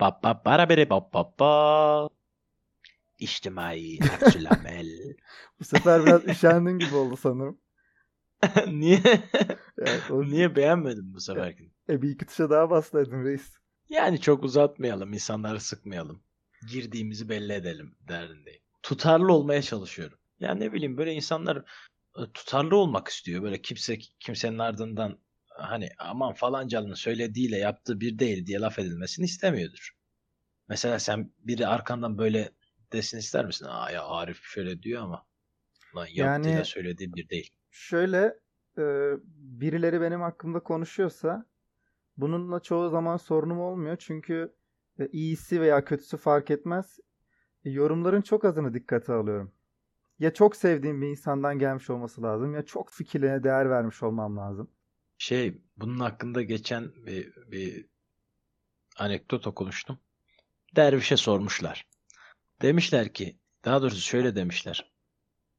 Ba ba bara bere ba ba ba. İçtimai. Bu sefer biraz üşendin gibi oldu sanırım. Niye? Evet, o... Niye beğenmedin bu seferki? E bir iki tuşa daha bassaydın reis. Yani çok uzatmayalım, insanları sıkmayalım. Girdiğimizi belli edelim derdindeyim. Tutarlı olmaya çalışıyorum. Ya ne bileyim böyle insanlar e, tutarlı olmak istiyor. Böyle kimse kimsenin ardından hani aman falancalının söylediğiyle yaptığı bir değil diye laf edilmesini istemiyordur. Mesela sen biri arkandan böyle desin ister misin? Aa ya Arif şöyle diyor ama lan yaptığıyla Yani- söylediği bir değil. Şöyle e, birileri benim hakkımda konuşuyorsa bununla çoğu zaman sorunum olmuyor. Çünkü e, iyisi veya kötüsü fark etmez. E, yorumların çok azını dikkate alıyorum. Ya çok sevdiğim bir insandan gelmiş olması lazım ya çok fikirlerine değer vermiş olmam lazım. Şey bunun hakkında geçen bir, bir anekdot okumuştum. Dervişe sormuşlar. Demişler ki daha doğrusu şöyle demişler.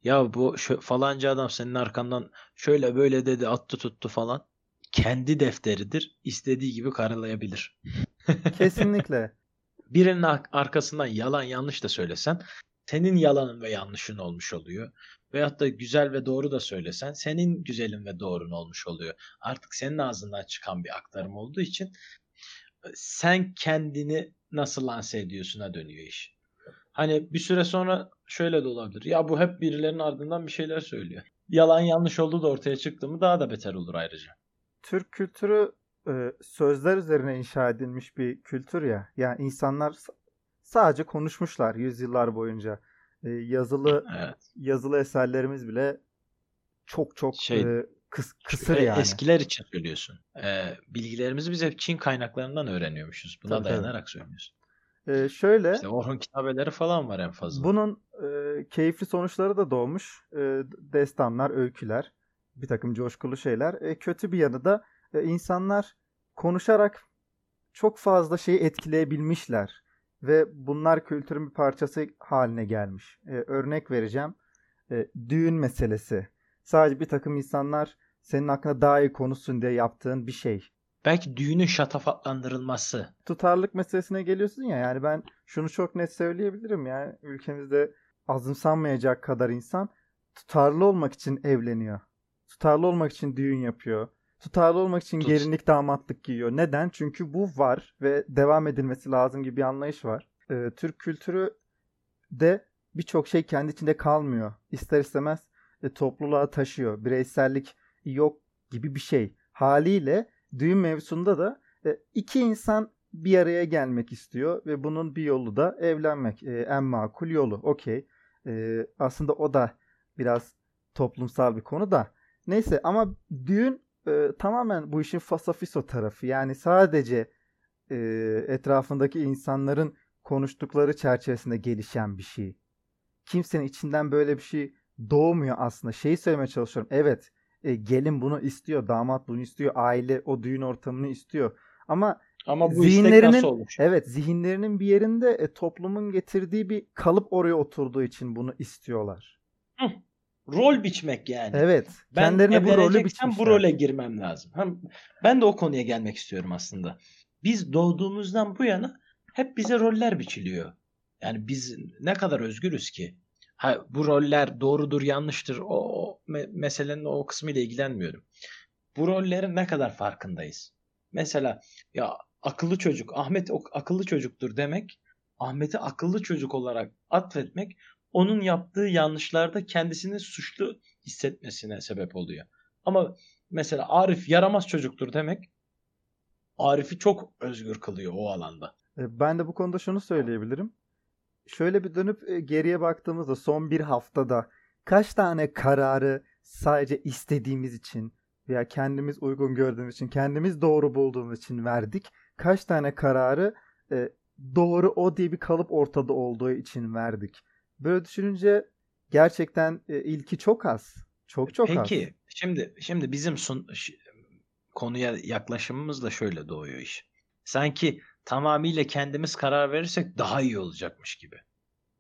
Ya bu şu, falanca adam senin arkandan şöyle böyle dedi attı tuttu falan. Kendi defteridir. istediği gibi karalayabilir. Kesinlikle. Birinin ar- arkasından yalan yanlış da söylesen senin yalanın ve yanlışın olmuş oluyor. Veyahut da güzel ve doğru da söylesen senin güzelin ve doğrun olmuş oluyor. Artık senin ağzından çıkan bir aktarım olduğu için e, sen kendini nasıl lanse ediyorsun'a dönüyor iş. Hani bir süre sonra şöyle de olabilir. Ya bu hep birilerinin ardından bir şeyler söylüyor. Yalan yanlış olduğu da ortaya çıktı mı daha da beter olur ayrıca. Türk kültürü e, sözler üzerine inşa edilmiş bir kültür ya. Yani insanlar sadece konuşmuşlar yüzyıllar boyunca. E, yazılı Evet. yazılı eserlerimiz bile çok çok Şey, e, kıs, kısır E, yani. Eskiler için söylüyorsun. Ee, bilgilerimizi biz hep Çin kaynaklarından öğreniyormuşuz. Buna Tabii, tabii. dayanarak söylüyorsun. E, şöyle İşte Orhun kitabeleri falan var en fazla. bunun e, keyifli sonuçları da doğmuş. E, destanlar, öyküler, bir takım coşkulu şeyler. E, kötü bir yanı da e, insanlar konuşarak çok fazla şeyi etkileyebilmişler ve bunlar kültürün bir parçası haline gelmiş. E, örnek vereceğim. E, düğün meselesi. Sadece bir takım insanlar senin hakkında daha iyi konuşsun diye yaptığın bir şey. Belki düğünün şatafatlandırılması. tutarlılık meselesine geliyorsun ya yani ben şunu çok net söyleyebilirim yani ülkemizde azımsanmayacak kadar insan tutarlı olmak için evleniyor. Tutarlı olmak için düğün yapıyor. Tutarlı olmak için Tut- gelinlik damatlık giyiyor. Neden? Çünkü bu var ve devam edilmesi lazım gibi bir anlayış var. Ee, Türk kültürü de birçok şey kendi içinde kalmıyor. İster istemez e, topluluğa taşıyor. Bireysellik yok gibi bir şey. Haliyle düğün mevzusunda da e, iki insan bir araya gelmek istiyor ve bunun bir yolu da evlenmek. E, en makul yolu. Okey. E, aslında o da biraz toplumsal bir konu da. Neyse ama düğün e, tamamen bu işin fasafiso tarafı. Yani sadece e, etrafındaki insanların konuştukları çerçevesinde gelişen bir şey. Kimsenin içinden böyle bir şey doğmuyor aslında. Şeyi söylemeye çalışıyorum. Evet e, gelin bunu istiyor, damat bunu istiyor, aile o düğün ortamını istiyor. Ama Ama bu istek Zihinlerinin- nasıl olmuş? evet zihinlerinin bir yerinde e, toplumun getirdiği bir kalıp oraya oturduğu için bunu istiyorlar. Rol biçmek yani. Evet. Ben kendilerine bu rolü biçmişler. bu role girmem lazım. Hem ben de o konuya gelmek istiyorum aslında. Biz doğduğumuzdan bu yana hep bize roller biçiliyor. Yani biz ne kadar özgürüz ki? Ha, bu roller doğrudur yanlıştır o, o me- meselenin o kısmıyla ilgilenmiyorum. Bu rollerin ne kadar farkındayız? Mesela ya akıllı çocuk Ahmet akıllı çocuktur demek Ahmet'i akıllı çocuk olarak atfetmek onun yaptığı yanlışlarda kendisini suçlu hissetmesine sebep oluyor. Ama mesela Arif yaramaz çocuktur demek Arif'i çok özgür kılıyor o alanda. E, Ben de bu konuda şunu söyleyebilirim. Şöyle bir dönüp e, geriye baktığımızda son bir haftada kaç tane kararı sadece istediğimiz için veya kendimiz uygun gördüğümüz için, kendimiz doğru bulduğumuz için verdik. Kaç tane kararı e, doğru o diye bir kalıp ortada olduğu için verdik. Böyle düşününce gerçekten e, ilki çok az. Çok çok az. Peki şimdi şimdi bizim sun, konuya yaklaşımımız da şöyle doğuyor iş. Sanki tamamıyla kendimiz karar verirsek daha iyi olacakmış gibi.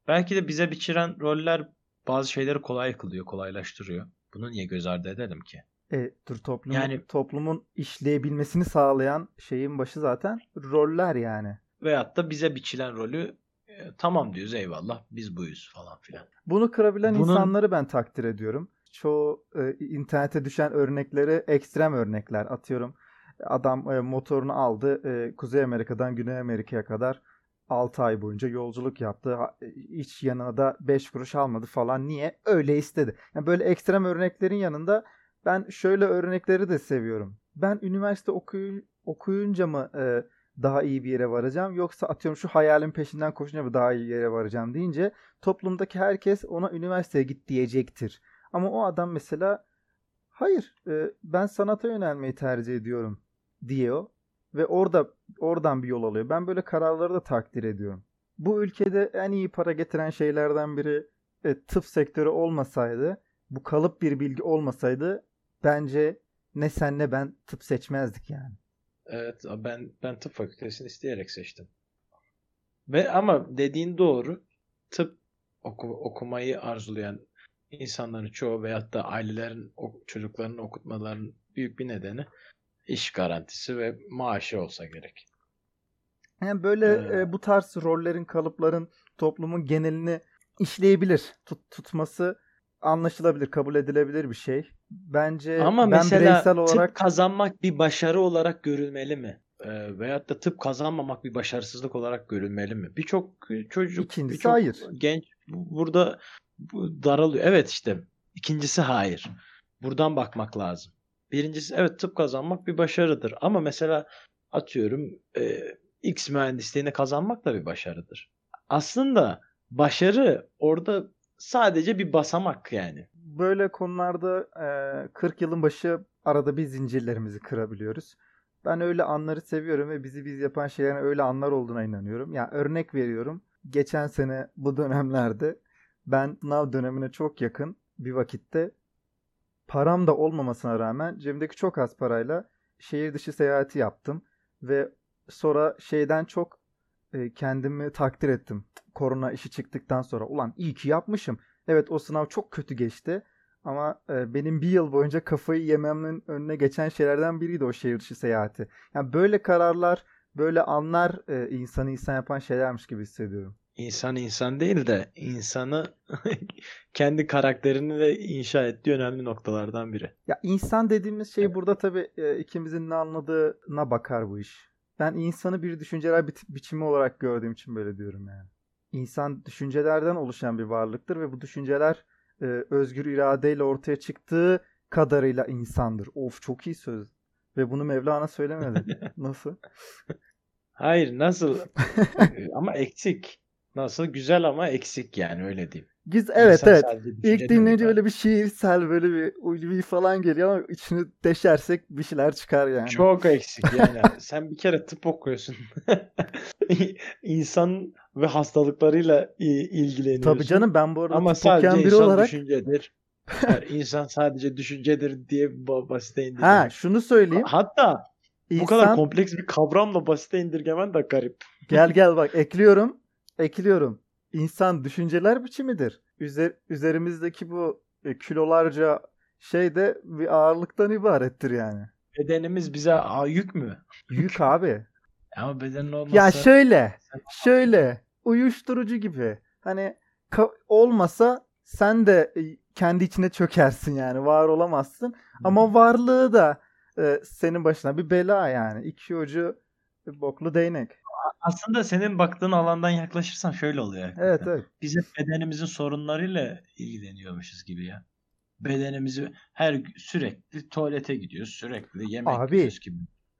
Belki de bize biçilen roller bazı şeyleri kolay kılıyor, kolaylaştırıyor. Bunu niye göz ardı edelim ki? E, dur toplumun, Yani- toplumun işleyebilmesini sağlayan şeyin başı zaten roller yani. veyahut da bize biçilen rolü e, tamam diyoruz eyvallah biz buyuz falan filan. Bunu kırabilen Bunun... insanları ben takdir ediyorum. Çoğu e, internete düşen örnekleri ekstrem örnekler atıyorum. Adam e, motorunu aldı e, Kuzey Amerika'dan Güney Amerika'ya kadar 6 ay boyunca yolculuk yaptı. Hiç yanına da 5 kuruş almadı falan. Niye? Öyle istedi. Yani böyle ekstrem örneklerin yanında ben şöyle örnekleri de seviyorum. Ben üniversite okuy okuyunca mı e, daha iyi bir yere varacağım yoksa atıyorum şu hayalin peşinden koşunca mı daha iyi yere varacağım deyince toplumdaki herkes ona üniversiteye git diyecektir. Ama o adam mesela hayır e, ben sanata yönelmeyi tercih ediyorum diyor ve orada oradan bir yol alıyor. Ben böyle kararları da takdir ediyorum. Bu ülkede en iyi para getiren şeylerden biri e, tıp sektörü olmasaydı, bu kalıp bir bilgi olmasaydı bence ne sen ne ben tıp seçmezdik yani. Evet ben ben tıp fakültesini isteyerek seçtim. Ve ama dediğin doğru. Tıp oku, okumayı arzulayan insanların çoğu veyahut da ailelerin çocuklarının okutmalarının büyük bir nedeni iş garantisi ve maaşı olsa gerek. Yani böyle ee, e, bu tarz rollerin, kalıpların toplumun genelini işleyebilir. Tut, tutması anlaşılabilir, kabul edilebilir bir şey. Bence Ama ben mesela bireysel olarak tıp kazanmak bir başarı olarak görülmeli mi? Ee, veyahut da tıp kazanmamak bir başarısızlık olarak görülmeli mi? Birçok çocuk, birçok hayır. genç burada daralıyor. Evet işte ikincisi hayır. Buradan bakmak lazım. Birincisi evet tıp kazanmak bir başarıdır. Ama mesela atıyorum e, X mühendisliğini kazanmak da bir başarıdır. Aslında başarı orada sadece bir basamak yani. Böyle konularda e, 40 yılın başı arada bir zincirlerimizi kırabiliyoruz. Ben öyle anları seviyorum ve bizi biz yapan şeylerin öyle anlar olduğuna inanıyorum. Yani örnek veriyorum. Geçen sene bu dönemlerde ben sınav dönemine çok yakın bir vakitte param da olmamasına rağmen cebimdeki çok az parayla şehir dışı seyahati yaptım ve sonra şeyden çok kendimi takdir ettim. Korona işi çıktıktan sonra ulan iyi ki yapmışım. Evet o sınav çok kötü geçti ama e, benim bir yıl boyunca kafayı yememin önüne geçen şeylerden biriydi o şehir dışı seyahati. Yani böyle kararlar, böyle anlar e, insanı insan yapan şeylermiş gibi hissediyorum insan insan değil de insanı kendi karakterini de inşa ettiği önemli noktalardan biri. Ya insan dediğimiz şey burada tabii e, ikimizin ne anladığına bakar bu iş. Ben insanı bir düşünceler bi- biçimi olarak gördüğüm için böyle diyorum yani. İnsan düşüncelerden oluşan bir varlıktır ve bu düşünceler e, özgür iradeyle ortaya çıktığı kadarıyla insandır. Of çok iyi söz. Ve bunu Mevlana söylemedi. Nasıl? Hayır nasıl? Ama eksik. Nasıl? Güzel ama eksik yani öyle diyeyim. Güzel, evet İnsan evet. İlk dinleyince böyle bir şiirsel böyle bir ulvi falan geliyor ama içini deşersek bir şeyler çıkar yani. Çok eksik yani. Sen bir kere tıp okuyorsun. İnsan ve hastalıklarıyla ilgileniyorsun. Tabii canım ben bu arada ama sadece biri insan olarak... düşüncedir. Yani insan sadece düşüncedir diye basite indirgemek. Ha şunu söyleyeyim. Hatta insan... bu kadar kompleks bir kavramla basite indirgemen de garip. Gel gel bak ekliyorum ekliyorum. İnsan düşünceler biçimidir. Üzer, üzerimizdeki bu e, kilolarca şey de bir ağırlıktan ibarettir yani. Bedenimiz bize a, yük mü? Yük abi. Ama bedenin olmasa... Ya şöyle, şöyle uyuşturucu gibi. Hani olmasa sen de e, kendi içine çökersin yani var olamazsın. Ama varlığı da e, senin başına bir bela yani. İki ucu boklu değnek aslında senin baktığın alandan yaklaşırsan şöyle oluyor. Evet evet. Biz hep bedenimizin sorunlarıyla ilgileniyormuşuz gibi ya. Bedenimizi her sürekli tuvalete gidiyoruz, sürekli yemek Abi, yiyoruz gibi.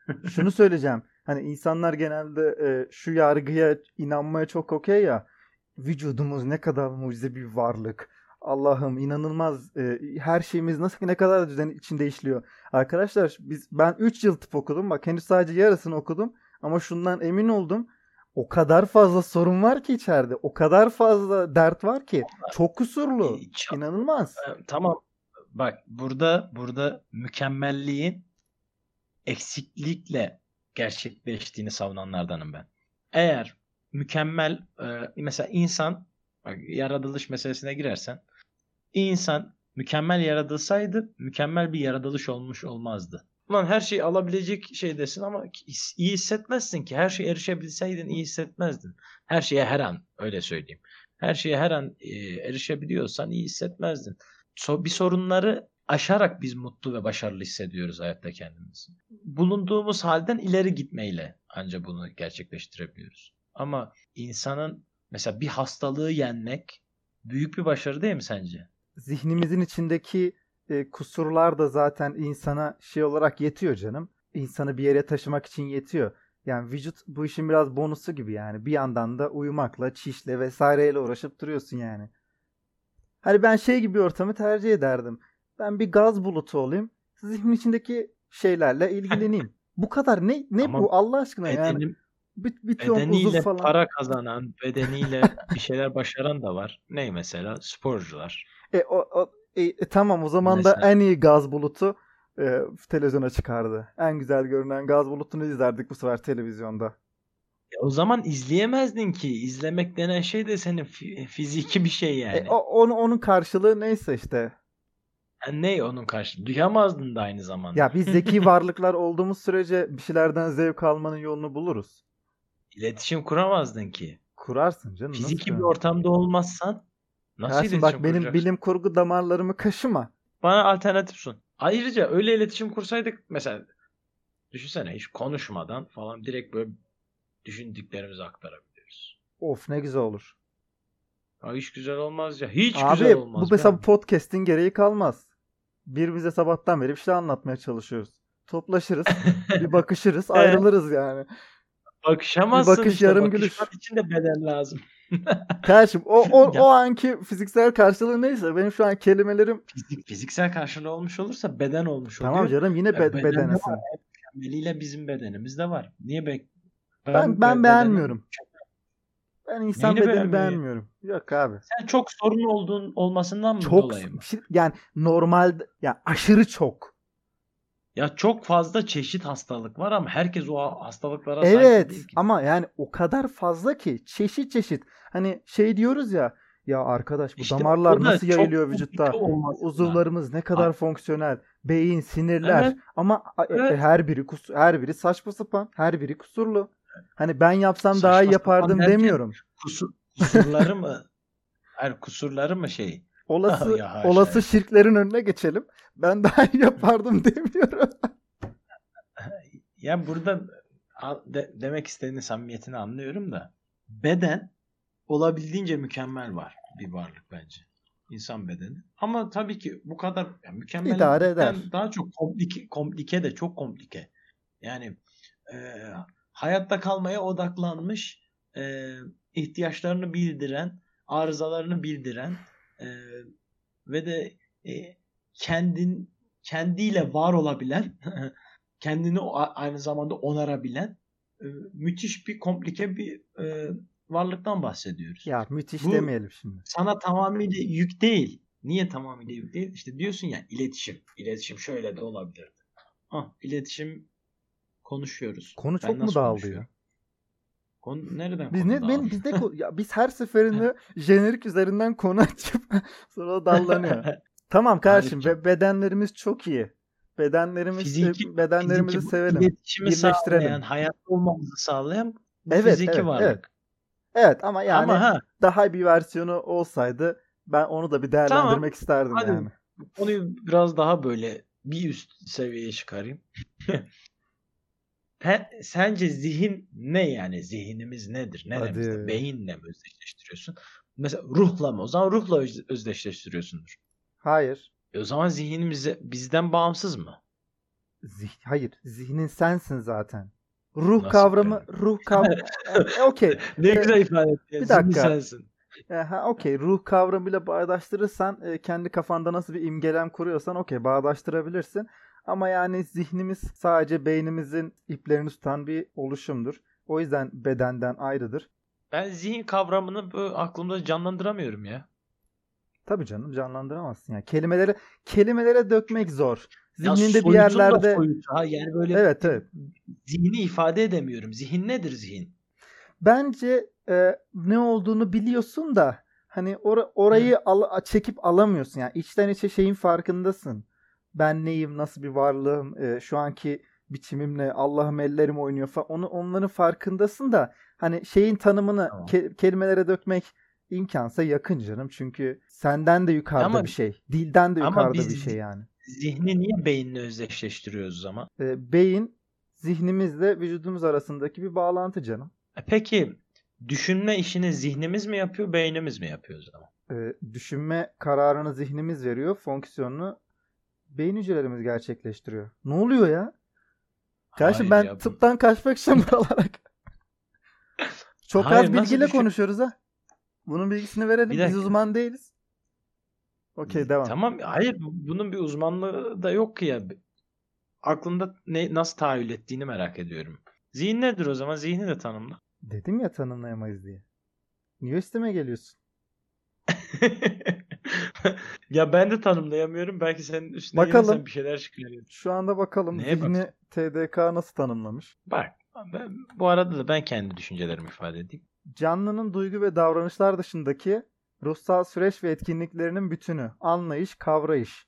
şunu söyleyeceğim. Hani insanlar genelde e, şu yargıya inanmaya çok okey ya. Vücudumuz ne kadar mucize bir varlık. Allah'ım inanılmaz. E, her şeyimiz nasıl ne kadar düzen içinde işliyor. Arkadaşlar biz ben 3 yıl tıp okudum. Bak henüz sadece yarısını okudum. Ama şundan emin oldum. O kadar fazla sorun var ki içeride. O kadar fazla dert var ki. Çok kusurlu. Çok, İnanılmaz. Tamam. Bak burada burada mükemmelliğin eksiklikle gerçekleştiğini savunanlardanım ben. Eğer mükemmel mesela insan yaratılış meselesine girersen insan mükemmel yaratılsaydı mükemmel bir yaratılış olmuş olmazdı. Ulan her şeyi alabilecek şeydesin ama iyi hissetmezsin ki. Her şeye erişebilseydin iyi hissetmezdin. Her şeye her an öyle söyleyeyim. Her şeye her an e, erişebiliyorsan iyi hissetmezdin. So, bir sorunları aşarak biz mutlu ve başarılı hissediyoruz hayatta kendimizi. Bulunduğumuz halden ileri gitmeyle ancak bunu gerçekleştirebiliyoruz. Ama insanın mesela bir hastalığı yenmek büyük bir başarı değil mi sence? Zihnimizin içindeki e, kusurlar da zaten insana şey olarak yetiyor canım. İnsanı bir yere taşımak için yetiyor. Yani vücut bu işin biraz bonusu gibi yani. Bir yandan da uyumakla, çişle vesaireyle uğraşıp duruyorsun yani. Hani ben şey gibi ortamı tercih ederdim. Ben bir gaz bulutu olayım. Zihnin içindeki şeylerle ilgileneyim. bu kadar ne ne Ama bu Allah aşkına bedenim, yani. Bir, bir bedeniyle falan. para kazanan, bedeniyle bir şeyler başaran da var. Ne mesela? Sporcular. E, o, o e, e, tamam o zaman mesela. da en iyi gaz bulutu e, televizyona çıkardı. En güzel görünen gaz bulutunu izlerdik bu sefer televizyonda. E, o zaman izleyemezdin ki. İzlemek denen şey de senin fiziki bir şey yani. E, o, onu, onun karşılığı neyse işte. Yani ne onun karşılığı? Duyamazdın da aynı zamanda. Ya biz zeki varlıklar olduğumuz sürece bir şeylerden zevk almanın yolunu buluruz. İletişim kuramazdın ki. Kurarsın canım. Fiziki bir ortamda olmazsan nasıl Yasin, bak benim bilim kurgu damarlarımı kaşıma. Bana alternatif sun. Ayrıca öyle iletişim kursaydık mesela düşünsene hiç konuşmadan falan direkt böyle düşündüklerimizi aktarabiliyoruz. Of ne güzel olur. Ya hiç güzel olmaz ya. Hiç Abi, güzel olmaz. bu mesela podcast'in gereği kalmaz. Birbirimize sabahtan beri bir şey anlatmaya çalışıyoruz. Toplaşırız, bir bakışırız, ayrılırız yani. Bakışamazsın bir bakış işte. yarım gülüş. için de beden lazım. Kardeşim o, o, o anki fiziksel karşılığı neyse benim şu an kelimelerim Fizik, fiziksel karşılığı olmuş olursa beden olmuş oluyor. Tamam canım yine be, bedenesin. Mükemmeliyle bizim bedenimiz de var. Niye be ben, ben, ben beğenmiyorum. Ben insan Neyini bedeni beğenmiyorum. Yok abi. Sen çok sorun olduğun olmasından mı çok, dolayı mı? Yani normal yani aşırı çok. Ya çok fazla çeşit hastalık var ama herkes o hastalıklara sahip evet, değil ki. ama yani o kadar fazla ki çeşit çeşit. Hani şey diyoruz ya ya arkadaş bu işte damarlar nasıl yayılıyor vücutta? Uzuvlarımız ne kadar Abi. fonksiyonel? Beyin, sinirler evet. ama e, evet. her biri kus her biri saçma sapan, her biri kusurlu. Hani ben yapsam saçma daha iyi yapardım demiyorum. Kusur, kusurları mı? Her kusurları mı şey? Olası ya, olası şirklerin önüne geçelim. Ben daha iyi yapardım demiyorum. ya burada de, demek istediğin samimiyetini anlıyorum da beden olabildiğince mükemmel var bir varlık bence. İnsan bedeni. Ama tabii ki bu kadar yani mükemmel İdare eder. daha çok komplike, komplike de çok komplike. Yani e, hayatta kalmaya odaklanmış e, ihtiyaçlarını bildiren, arızalarını bildiren e, ve de e, kendin kendiyle var olabilen, kendini aynı zamanda onarabilen e, müthiş bir komplike bir e, varlıktan bahsediyoruz. Ya müthiş Bu, demeyelim şimdi. Sana tamamıyla yük değil. Niye tamamıyla yük değil? İşte diyorsun ya iletişim. İletişim şöyle de olabilirdi. Ah, iletişim konuşuyoruz. Konu ben çok mu dağıldı ya? Konu nereden biz ne ben bizde ya biz her seferinde jenerik üzerinden konu açıp sonra dallanıyor. tamam kardeşim be, bedenlerimiz çok iyi. Bedenlerimiz fiziki, bedenlerimizi fiziki, sevelim. İletişimi sağlayan, hayatta olmamızı sağlayan evet, fiziki evet, varlık. Evet. evet ama yani ama ha, daha bir versiyonu olsaydı ben onu da bir değerlendirmek tamam, isterdim hadi yani. Konuyu biraz daha böyle bir üst seviyeye çıkarayım. Sence zihin ne yani? Zihnimiz nedir? Ne Hadi. demek? Beyinle mi özdeşleştiriyorsun? Mesela ruhla mı? O zaman ruhla özdeşleştiriyorsundur. Hayır. E o zaman zihnimiz bizden bağımsız mı? Zih hayır. Zihnin sensin zaten. Ruh Nasıl kavramı, yani? ruh kavramı. e, okey. ne e, güzel ifade ettin. Bir dakika. sensin. E, ha okey. Ruh kavramıyla bağdaştırırsan e, kendi kafanda nasıl bir imgelem kuruyorsan okey bağdaştırabilirsin. Ama yani zihnimiz sadece beynimizin iplerini tutan bir oluşumdur. O yüzden bedenden ayrıdır. Ben zihin kavramını böyle aklımda canlandıramıyorum ya. Tabii canım canlandıramazsın. Yani kelimelere kelimelere dökmek zor. Zihninde ya bir yerlerde ha yani böyle Evet evet. Zihni ifade edemiyorum. Zihin nedir zihin? Bence e, ne olduğunu biliyorsun da hani or- orayı al- çekip alamıyorsun. Yani içten içe şeyin farkındasın ben neyim, nasıl bir varlığım, e, şu anki biçimimle Allah'ım ellerim oynuyor falan. Onu onların farkındasın da hani şeyin tanımını Tamam. ke- kelimelere dökmek imkansa yakın canım. Çünkü senden de yukarıda Ama- bir şey. Dilden de Ama yukarıda biz- bir şey yani. Zihni niye beyinle özdeşleştiriyoruz o zaman? E, beyin zihnimizle vücudumuz arasındaki bir bağlantı canım. E peki düşünme işini zihnimiz mi yapıyor, beynimiz mi yapıyor o zaman? E, düşünme kararını zihnimiz veriyor. Fonksiyonunu beyin hücrelerimiz gerçekleştiriyor. Ne oluyor ya? Kardeşim ben ya, bu- tıptan kaçmak için buralara Çok Hayır, az bilgiyle düşün- konuşuyoruz ha. Bunun bilgisini verelim. Bir Biz uzman değiliz. Okey devam. Tamam, hayır bu- bunun bir uzmanlığı da yok ki ya. Aklında ne nasıl tahayyül ettiğini merak ediyorum. Zihin nedir o zaman? Zihni de tanımla. Dedim ya tanımlayamayız diye. Niye üstüme geliyorsun? ya ben de tanımlayamıyorum. Belki senin üstüne Bakalım. bir şeyler çıkarıyorum. Şu anda bakalım Neye zihni TDK nasıl tanımlamış? Bak, ben, bu arada da ben kendi düşüncelerimi ifade edeyim. Canlının duygu ve davranışlar dışındaki ruhsal süreç ve etkinliklerinin bütünü. Anlayış, kavrayış.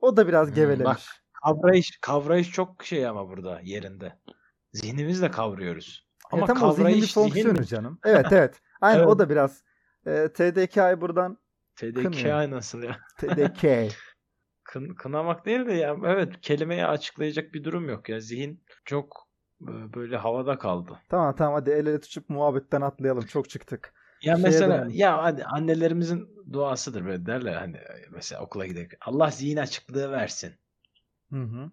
O da biraz Hmm, gevelemiş. bak. Kavrayış, kavrayış çok şey ama burada yerinde. Zihnimizle kavruyoruz. Ama evet ama o zihnin bir kavrayış fonksiyonu zihin canım. Evet evet. Aynen Evet. o da biraz e, TDK'yı buradan TDK nasıl ya? TDK. Kın, kınamak değil de ya evet kelimeyi açıklayacak bir durum yok ya. Zihin çok e, böyle havada kaldı. tamam tamam hadi el ele tutup muhabbetten atlayalım. Çok çıktık. Ya Şeye mesela dönelim. ya hadi annelerimizin duasıdır böyle derler hani mesela okula giderken. Allah zihin açıklığı versin. Hı hı.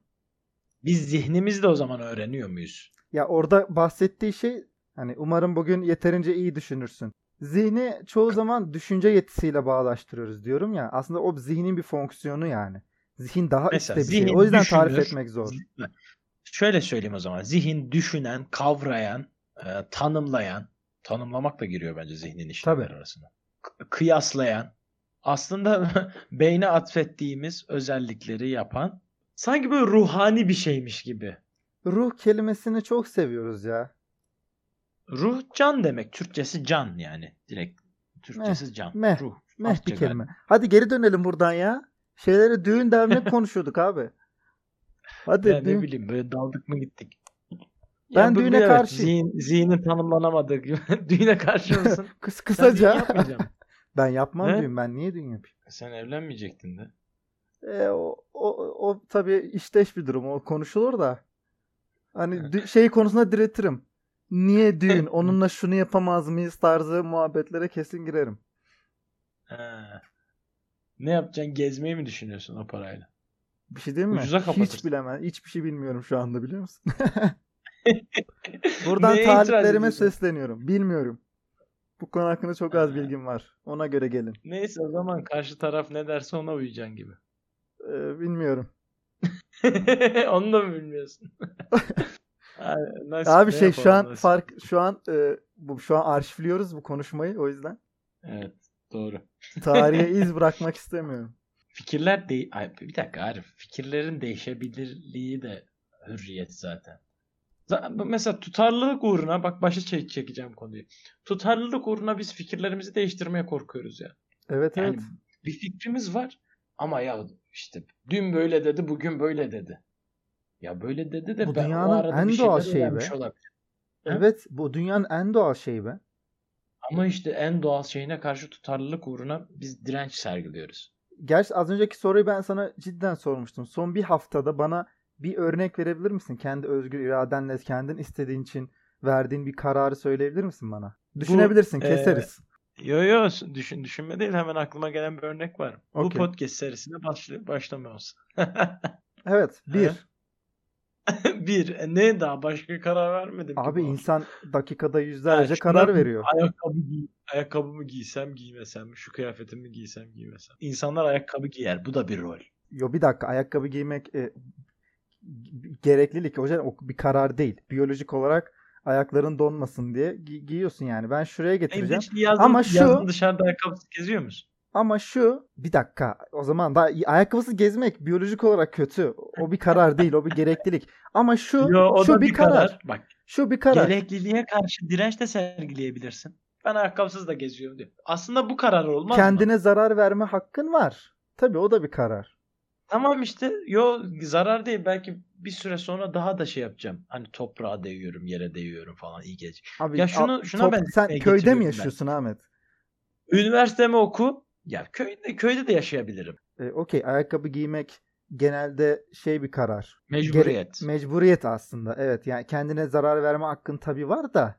Biz zihnimizle o zaman öğreniyor muyuz? Ya orada bahsettiği şey hani umarım bugün yeterince iyi düşünürsün. Zihni çoğu zaman düşünce yetisiyle bağdaştırıyoruz diyorum ya. Aslında o zihnin bir fonksiyonu yani. Zihin daha Mesela üstte bir şey. O yüzden tarif düşünür. etmek zor. Şöyle söyleyeyim o zaman. Zihin düşünen, kavrayan, e, tanımlayan, tanımlamak da giriyor bence zihnin işlemleri Tabii. arasına. K- kıyaslayan, aslında beyne atfettiğimiz özellikleri yapan, sanki böyle ruhani bir şeymiş gibi. Ruh kelimesini çok seviyoruz ya. Ruh can demek. Türkçesi can yani. Direkt Türkçesi can. meh, Ruh. Meh bir kelime. galiba. Hadi geri dönelim buradan ya. Şeyleri düğün dernek konuşuyorduk abi. Hadi Ya ne düğün- bileyim böyle daldık mı gittik. Ben bu düğüne evet, karşıyım. Zihin, zihnin tanımlanamadığı gibi. düğüne karşı mısın? Kıs kısaca. yapmayacaksın. ben yapmam Ne? düğün. Ben niye düğün yapayım? Sen evlenmeyecektin de. E, o, o, o tabii işteş bir durum. O konuşulur da. Hani şey konusunda diretirim. Niye düğün? Onunla şunu yapamaz mıyız tarzı muhabbetlere kesin girerim. Ha. Ne yapacaksın? Gezmeyi mi düşünüyorsun o parayla? Bir şey diyeyim mi? Ucuza Hiç kapatırsın. bilemem. Hiçbir şey bilmiyorum şu anda biliyor musun? Buradan Neye taliplerime sesleniyorum. Bilmiyorum. Bu konu hakkında çok az bilgim var. Ona göre gelin. Neyse o zaman karşı taraf ne derse ona uyacaksın gibi. Ee, bilmiyorum. Onu da mı bilmiyorsun? Ay, nasip, Abi şey şu an nasip. fark şu an e, bu şu an arşivliyoruz bu konuşmayı o yüzden Evet doğru. tarihe iz bırakmak istemiyorum. Fikirler de Ay, bir dakika Arif. Fikirlerin değişebilirliği de hürriyet zaten. Z- Mesela tutarlılık uğruna bak başa çek çekeceğim konuyu. Tutarlılık uğruna biz fikirlerimizi değiştirmeye korkuyoruz ya. Evet Yani evet. bir fikrimiz var ama ya işte dün böyle dedi bugün böyle dedi. Ya böyle dedi de Bu ben o dünyanın arada en bir doğal şeyi be. olabilirim. Evet bu dünyanın en doğal şeyi be. Ama işte en doğal şeyine karşı tutarlılık uğruna biz direnç sergiliyoruz. Gerçi az önceki soruyu ben sana cidden sormuştum. Son bir haftada bana bir örnek verebilir misin? Kendi özgür iradenle kendin istediğin için verdiğin bir kararı söyleyebilir misin bana? Düşünebilirsin, e, keseriz. Yo yo düşün düşünme değil hemen aklıma gelen bir örnek var. Bu Okey. podcast serisine başlı, başlamıyoruz. Evet, bir. bir e, ne daha başka karar vermedim ki Abi bu. insan dakikada yüzlerce karar veriyor. Ayakkabı giy, ayakkabımı giysem giymesem mi? Şu kıyafetimi giysem giymesem. İnsanlar ayakkabı giyer. Bu da bir rol. Yo bir dakika ayakkabı giymek e, gereklilik hocam o bir karar değil. Biyolojik olarak ayakların donmasın diye gi- giyiyorsun yani. Ben şuraya E, getireceğim. hiç yazın, Ama şu- yazın dışarıda ayakkabısız geziyor musun? Ama şu bir dakika o zaman da ayakkabısız gezmek biyolojik olarak kötü. O bir karar değil, o bir gereklilik. Ama şu Yo, şu da bir karar. Bak Şu bir karar. gerekliliğe karşı direnç de sergileyebilirsin. Ben ayakkabısız da geziyorum diyor. Aslında bu karar olmaz mı? Kendine zarar verme hakkın var. Tabii o da bir karar. Tamam işte yo zarar değil belki bir süre sonra daha da şey yapacağım. Hani toprağa değiyorum, yere değiyorum falan iyi gelecek. Abi, Ya şunu şuna top- ben sen köyde mi yaşıyorsun Ahmet? Üniversitemi oku. Ya köyde köyde de yaşayabilirim. E, Okey ayakkabı giymek genelde şey bir karar. Mecburiyet. Gere- mecburiyet aslında. Evet yani kendine zarar verme hakkın tabii var da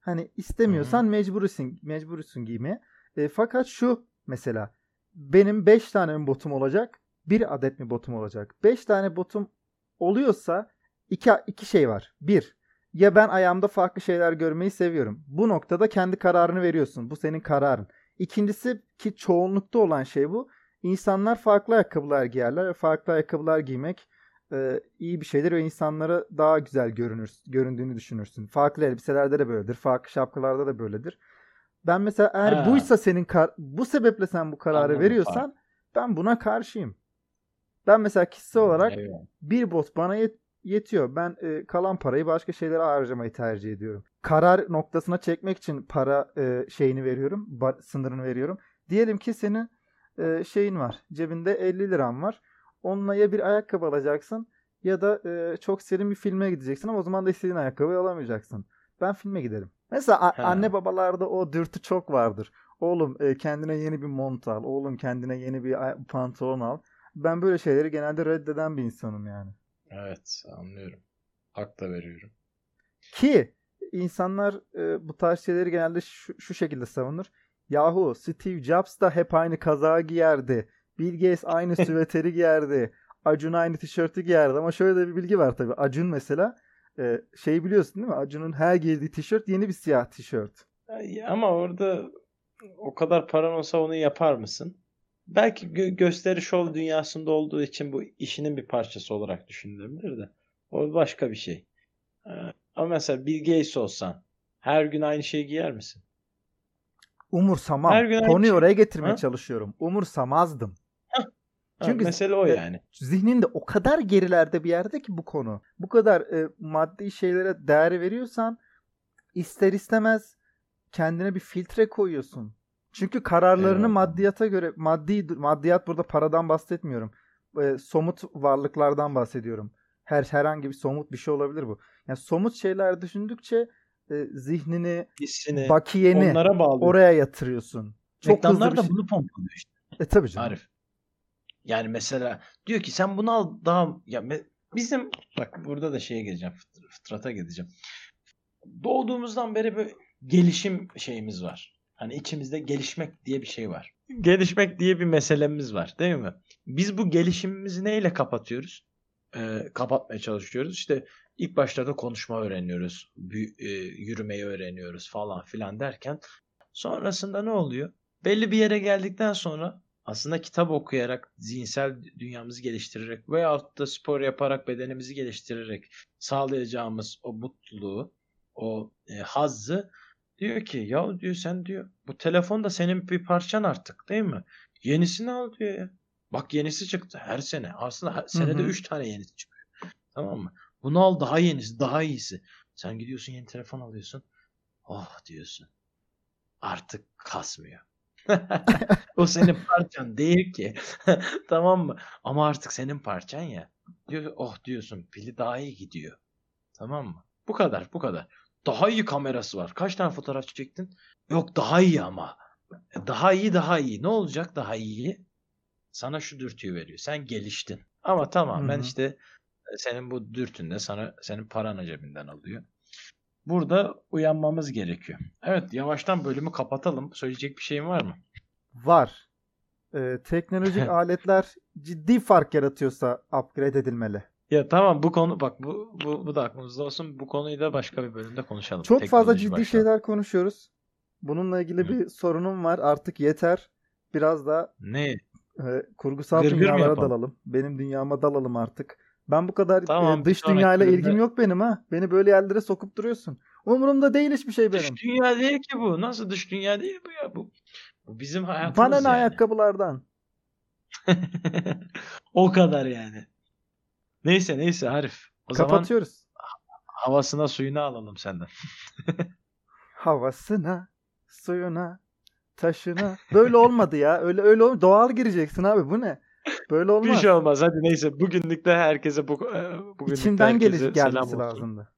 hani istemiyorsan mecbursun mecbursun giymeye. E, fakat şu mesela benim 5 tane mi botum olacak? Bir adet mi botum olacak? 5 tane botum oluyorsa iki, iki şey var. Bir, ya ben ayağımda farklı şeyler görmeyi seviyorum. Bu noktada kendi kararını veriyorsun. Bu senin kararın. İkincisi ki çoğunlukta olan şey bu. İnsanlar farklı ayakkabılar giyerler farklı ayakkabılar giymek e, iyi bir şeydir ve insanlara daha güzel görünür, göründüğünü düşünürsün. Farklı elbiselerde de böyledir. Farklı şapkalarda da böyledir. Ben mesela eğer Ha. buysa senin kar- bu sebeple sen bu kararı Anladım, veriyorsan ben buna karşıyım. Ben mesela kişisel olarak Eyvallah. bir bot bana yet- yetiyor. Ben e, kalan parayı başka şeylere harcamayı tercih ediyorum. Karar noktasına çekmek için para e, şeyini veriyorum, ba- sınırını veriyorum. Diyelim ki senin e, şeyin var, cebinde 50 liran var. Onunla ya bir ayakkabı alacaksın ya da e, çok serin bir filme gideceksin ama o zaman da istediğin ayakkabıyı alamayacaksın. Ben filme giderim. Mesela a- anne babalarda o dürtü çok vardır. Oğlum e, kendine yeni bir mont al. Oğlum kendine yeni bir pantolon al. Ben böyle şeyleri genelde reddeden bir insanım yani. Evet anlıyorum. Hak da veriyorum. Ki insanlar e, bu tarz şeyleri genelde şu, şu şekilde savunur. Yahu Steve Jobs da hep aynı kazağı giyerdi. Bill Gates aynı süveteri giyerdi. Acun aynı tişörtü giyerdi. Ama şöyle de bir bilgi var tabii. Acun mesela e, şey biliyorsun değil mi? Acun'un her giydiği tişört yeni bir siyah tişört. Ama orada o kadar paran olsa onu yapar mısın? Belki gö- gösteri şov dünyasında olduğu için bu işinin bir parçası olarak düşünülebilir de. O başka bir şey. Ee, Ama mesela Bill Gates olsan her gün aynı şeyi giyer misin? Umursamam. Her gün Konuyu şey. oraya getirmeye Ha? çalışıyorum. Umursamazdım. Ha, Çünkü- mesele o e, yani. zihninde o kadar gerilerde bir yerde ki bu konu. Bu kadar e, maddi şeylere değer veriyorsan ister istemez kendine bir filtre koyuyorsun. Çünkü kararlarını Eyvallah. maddiyata göre maddi maddiyat burada paradan bahsetmiyorum. E, somut varlıklardan bahsediyorum. Her herhangi bir somut bir şey olabilir bu. Yani somut şeyler düşündükçe e, zihnini, Hissini bakiyeni onlara bağlı. oraya yatırıyorsun. Çok hızlı Reklamlar bir da şey. bunu pompalıyor işte. E tabii canım. Arif. Yani mesela diyor ki sen bunu al daha ya me- bizim bak burada da şeye geleceğim fıtr- fıtrata geleceğim. Doğduğumuzdan beri böyle gelişim şeyimiz var. Hani içimizde gelişmek diye bir şey var. Gelişmek diye bir meselemiz var değil mi? Biz bu gelişimimizi neyle kapatıyoruz? Ee, kapatmaya çalışıyoruz. İşte ilk başlarda konuşma öğreniyoruz. e, yürümeyi öğreniyoruz falan filan derken sonrasında ne oluyor? Belli bir yere geldikten sonra aslında kitap okuyarak, zihinsel dünyamızı geliştirerek veyahut da spor yaparak, bedenimizi geliştirerek sağlayacağımız o mutluluğu, o e, hazzı diyor ki ya diyor sen diyor bu telefon da senin bir parçan artık değil mi? Yenisini al diyor ya. Bak yenisi çıktı her sene. Aslında her, senede hı. 3 tane yenisi çıkıyor. Tamam mı? Bunu al daha yenisi, daha iyisi. Sen gidiyorsun yeni telefon alıyorsun. Oh diyorsun. Artık kasmıyor. o senin parçan değil ki. tamam mı? Ama artık senin parçan ya. Diyor, oh diyorsun pili daha iyi gidiyor. Tamam mı? Bu kadar bu kadar. Daha iyi kamerası var. Kaç tane fotoğraf çektin? Yok daha iyi ama. Daha iyi daha iyi. Ne olacak daha iyi? Sana şu dürtüyü veriyor. Sen geliştin. Ama tamamen Hı hı. işte e, senin bu dürtün de sana senin paranı cebinden alıyor. Burada uyanmamız gerekiyor. Evet yavaştan bölümü kapatalım. Söyleyecek bir şeyin var mı? Var. Ee, teknolojik aletler ciddi fark yaratıyorsa upgrade edilmeli. Ya tamam bu konu bak bu bu, bu da aklımızda olsun. Bu konuyu da başka bir bölümde konuşalım. Çok fazla Teknoloji ciddi başta. şeyler konuşuyoruz. Bununla ilgili Hı. bir sorunum var. Artık yeter. Biraz da Ne? e, kurgusal Gırgır dünyalara dalalım. Benim dünyama dalalım artık. Ben bu kadar e, Tamam, bir dış dünyayla bölümde- ilgim yok benim ha. Beni böyle yerlere sokup duruyorsun. Umurumda değil hiçbir şey benim. Dış dünya değil ki bu. Nasıl dış dünya değil bu ya bu? Bu bizim hayatımız Bana yani. ayakkabılardan? o kadar yani. Neyse neyse Arif. O zaman Kapatıyoruz. havasına suyunu alalım senden. Havasına, suyuna, taşına. Böyle olmadı ya. Öyle öyle olmadı. Doğal gireceksin abi. Bu ne? Böyle olmaz. Bir şey olmaz. Hadi neyse bugünlük de herkese bu e, bugünlük de İçinden herkese selam gelmesi lazımdı.